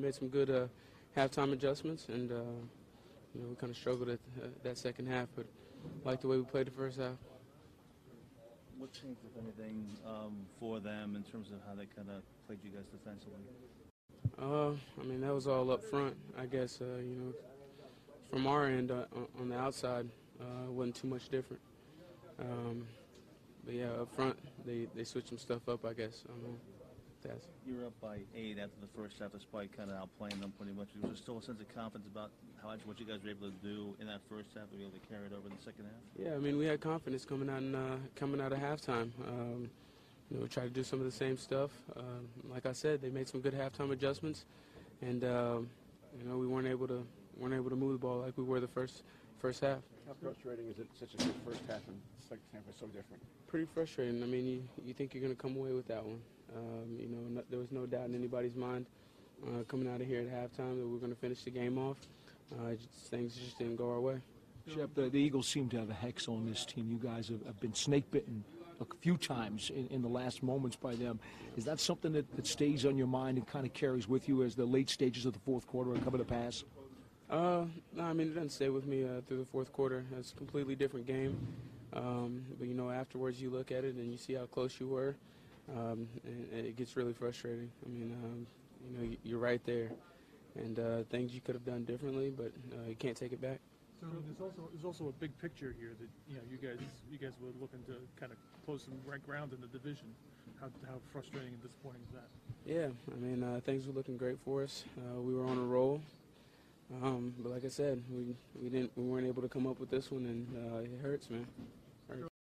made some good uh, halftime adjustments, and uh, you know we kind of struggled at uh, that second half, but liked the way we played the first half. What changed, if anything, um, for them in terms of how they kind of played you guys defensively? Uh, I mean that was all up front. I guess uh, you know from our end uh, on- the outside uh, wasn't too much different. Um, but yeah, up front they they switched some stuff up. I guess. I don't know. That's You were up by eight after the first half, despite kind of outplaying them pretty much. Was there still a sense of confidence about how much what you guys were able to do in that first half to be able to carry it over in the second half? Yeah, I mean, we had confidence coming out in, uh, coming out of halftime. Um, you know, we tried to do some of the same stuff. Um like I said, they made some good halftime adjustments, and um, you know, we weren't able to weren't able to move the ball like we were the first first half. How frustrating is it such a good first half and second half is so different? Pretty frustrating. I mean, you, you think you're going to come away with that one. Um, you know, no, there was no doubt in anybody's mind uh, coming out of here at halftime that we are going to finish the game off. Uh, just, things just didn't go our way. Shep, the, the Eagles seem to have a hex on this team. You guys have, have been snake bitten a few times in, in the last moments by them. Is that something that, that stays on your mind and kind of carries with you as the late stages of the fourth quarter are coming to pass? Uh, no, I mean it doesn't stay with me uh, through the fourth quarter. It's a completely different game. Um, but you know, afterwards you look at it and you see how close you were, um, and, and it gets really frustrating. I mean, um, you know, you're right there, and uh, things you could have done differently, but uh, you can't take it back. So there's also there's also a big picture here that you know you guys you guys were looking to kind of close some rank ground in the division. How, how frustrating and disappointing is that? Yeah, I mean uh, things were looking great for us. Uh, we were on a roll, um, but like I said, we we didn't we weren't able to come up with this one, and uh, it hurts, man.